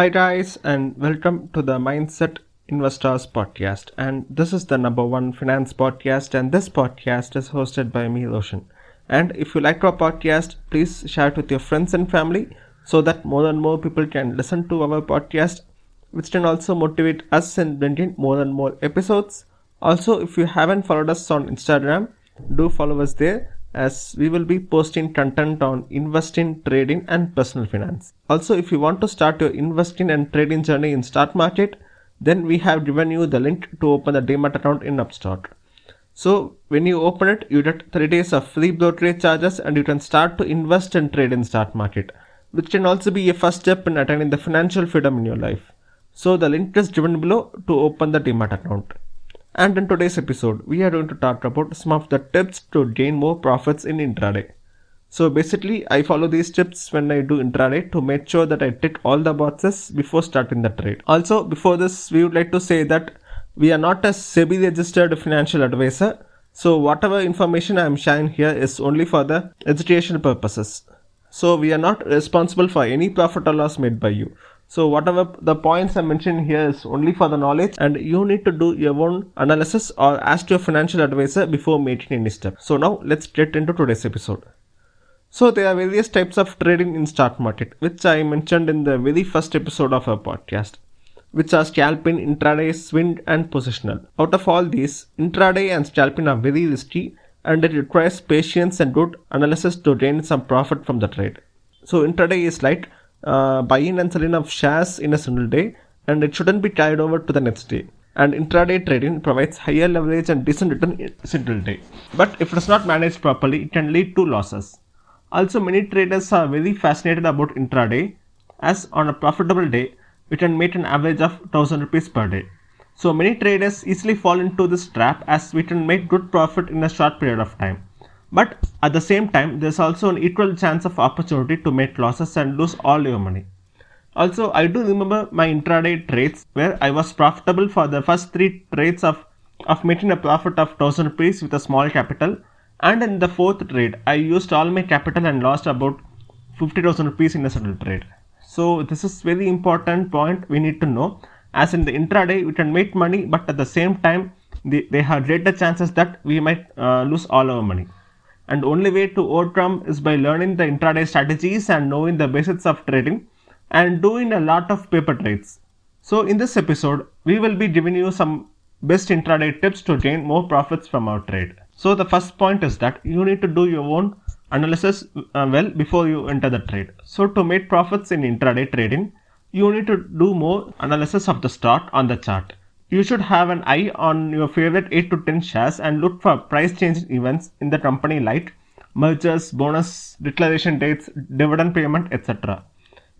Hi, guys, and welcome to the Mindset Investors Podcast. And this is the number one finance podcast, and this podcast is hosted by me, Roshan. And if you like our podcast, please share it with your friends and family so that more and more people can listen to our podcast, which can also motivate us and bring in more and more episodes. Also, if you haven't followed us on Instagram, do follow us there as we will be posting content on investing, trading, and personal finance. Also, if you want to start your investing and trading journey in stock market, then we have given you the link to open the Demat account in Upstox. So, when you open it, you get 30 days of free brokerage charges and you can start to invest and trade in stock market, which can also be a first step in attaining the financial freedom in your life. So, the link is given below to open the Demat account. And in today's episode, we are going to talk about some of the tips to gain more profits in intraday. So basically, I follow these tips when I do intraday to make sure that I tick all the boxes before starting the trade. Also, before this, we would like to say that we are not a SEBI registered financial advisor. So whatever information I am sharing here is only for the educational purposes. So we are not responsible for any profit or loss made by you. So whatever the points I mentioned here is only for the knowledge and you need to do your own analysis or ask your financial advisor before making any step. So now let's get into today's episode. So there are various types of trading in stock market which I mentioned in the very first episode of our podcast which are scalping, intraday, swing and positional. Out of all these, intraday and scalping are very risky and it requires patience and good analysis to gain some profit from the trade. So intraday is like uh, buying and selling of shares in a single day and it shouldn't be carried over to the next day. And intraday trading provides higher leverage and decent return in a single day. But if it is not managed properly, it can lead to losses. Also, many traders are very fascinated about intraday as on a profitable day, we can make an average of 1000 rupees per day. So many traders easily fall into this trap as we can make good profit in a short period of time. But at the same time, there's also an equal chance of opportunity to make losses and lose all your money. Also, I do remember my intraday trades where I was profitable for the first three trades of, of making a profit of 1000 rupees with a small capital. And in the fourth trade, I used all my capital and lost about 50,000 rupees in a single trade. So, this is very important point we need to know. As in the intraday, we can make money, but at the same time, they, they have greater chances that we might uh, lose all our money and only way to overcome is by learning the intraday strategies and knowing the basics of trading and doing a lot of paper trades. So in this episode, we will be giving you some best intraday tips to gain more profits from our trade. So the first point is that you need to do your own analysis uh, well before you enter the trade. So to make profits in intraday trading, you need to do more analysis of the stock on the chart. You should have an eye on your favorite 8 to 10 shares and look for price changing events in the company like mergers, bonus, declaration dates, dividend payment, etc.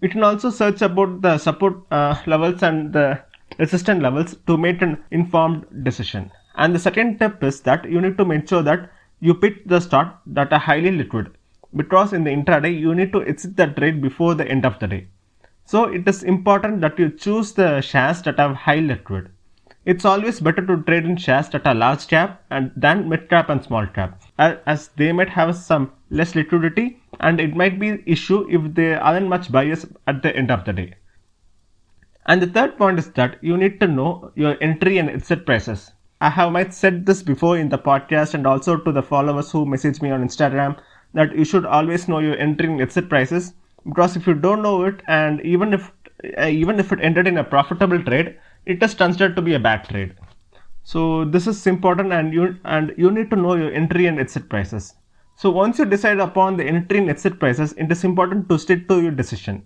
You can also search about the support uh, levels and the resistance levels to make an informed decision. And the second tip is that you need to make sure that you pick the stock that are highly liquid because in the intraday you need to exit the trade before the end of the day. So it is important that you choose the shares that have high liquid. It's always better to trade in shares that are large cap and than mid cap and small cap, as they might have some less liquidity and it might be issue if they aren't much buyers at the end of the day. And the third point is that you need to know your entry and exit prices. I have might said this before in the podcast and also to the followers who message me on Instagram that you should always know your entry and exit prices because if you don't know it and even if uh, even if it ended in a profitable trade it is considered to be a bad trade. So this is important and you and you need to know your entry and exit prices. So once you decide upon the entry and exit prices, it is important to stick to your decision.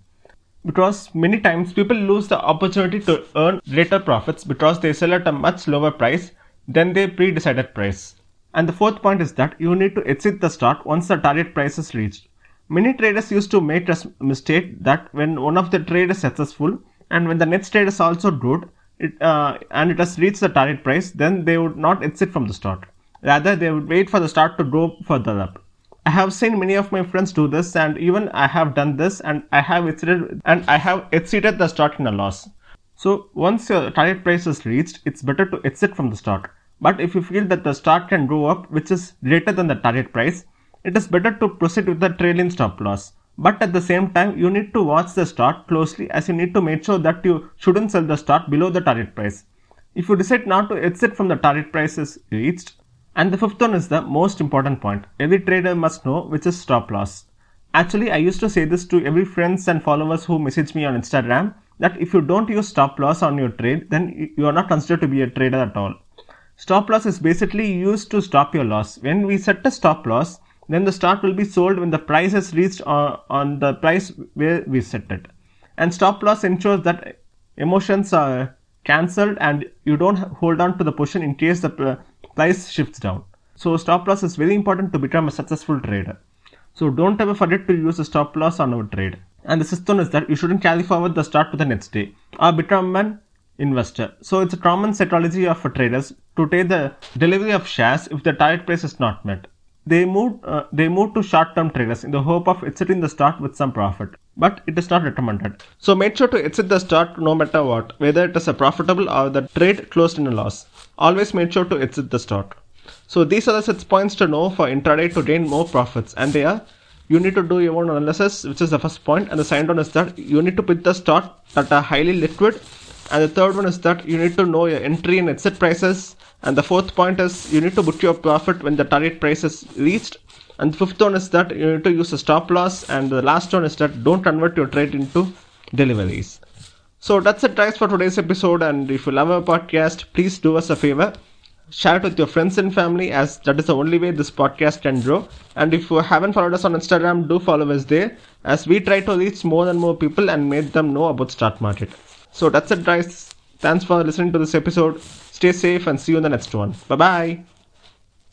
Because many times people lose the opportunity to earn greater profits because they sell at a much lower price than their pre-decided price. And the fourth point is that you need to exit the stock once the target price is reached. Many traders used to make a mistake that when one of the trade is successful and when the next trade is also good, it, uh, and it has reached the target price, then they would not exit from the stock. Rather, they would wait for the stock to go further up. I have seen many of my friends do this, and even I have done this, and I have exited and I have exited the stock in a loss. So once your target price is reached, it's better to exit from the stock. But if you feel that the stock can go up, which is greater than the target price, it is better to proceed with the trailing stop loss. But at the same time, you need to watch the start closely as you need to make sure that you shouldn't sell the start below the target price. If you decide not to exit from the target price is reached, and the fifth one is the most important point. Every trader must know which is stop loss. Actually, I used to say this to every friends and followers who message me on Instagram that if you don't use stop loss on your trade, then you are not considered to be a trader at all. Stop loss is basically used to stop your loss. When we set a stop loss, then the start will be sold when the price has reached on, on the price where we set it. And stop loss ensures that emotions are cancelled and you don't hold on to the position in case the price shifts down. So stop loss is very important to become a successful trader. So don't ever forget to use a stop loss on our trade. And the system is that you shouldn't carry forward the start to the next day or become an investor. So it's a common psychology of traders to take the delivery of shares if the target price is not met. They move uh, they move to short-term traders in the hope of exiting the start with some profit, but it is not recommended. So make sure to exit the start no matter what, whether it is a profitable or the trade closed in a loss. Always make sure to exit the start. So these are the six points to know for intraday to gain more profits, and they are you need to do your own analysis, which is the first point, and the second one is that you need to pick the stock that are highly liquid, and the third one is that you need to know your entry and exit prices, and the fourth point is you need to book your profit when the target price is reached, and the fifth one is that you need to use a stop loss, and the last one is that don't convert your trade into deliveries. So that's it, guys, for today's episode. And if you love our podcast, please do us a favor. Share it with your friends and family as that is the only way this podcast can grow. And if you haven't followed us on instagram do follow us there as we try to reach more and more people and make them know about start market. So that's it guys. Thanks for listening to this episode stay safe and see you in the next one. Bye bye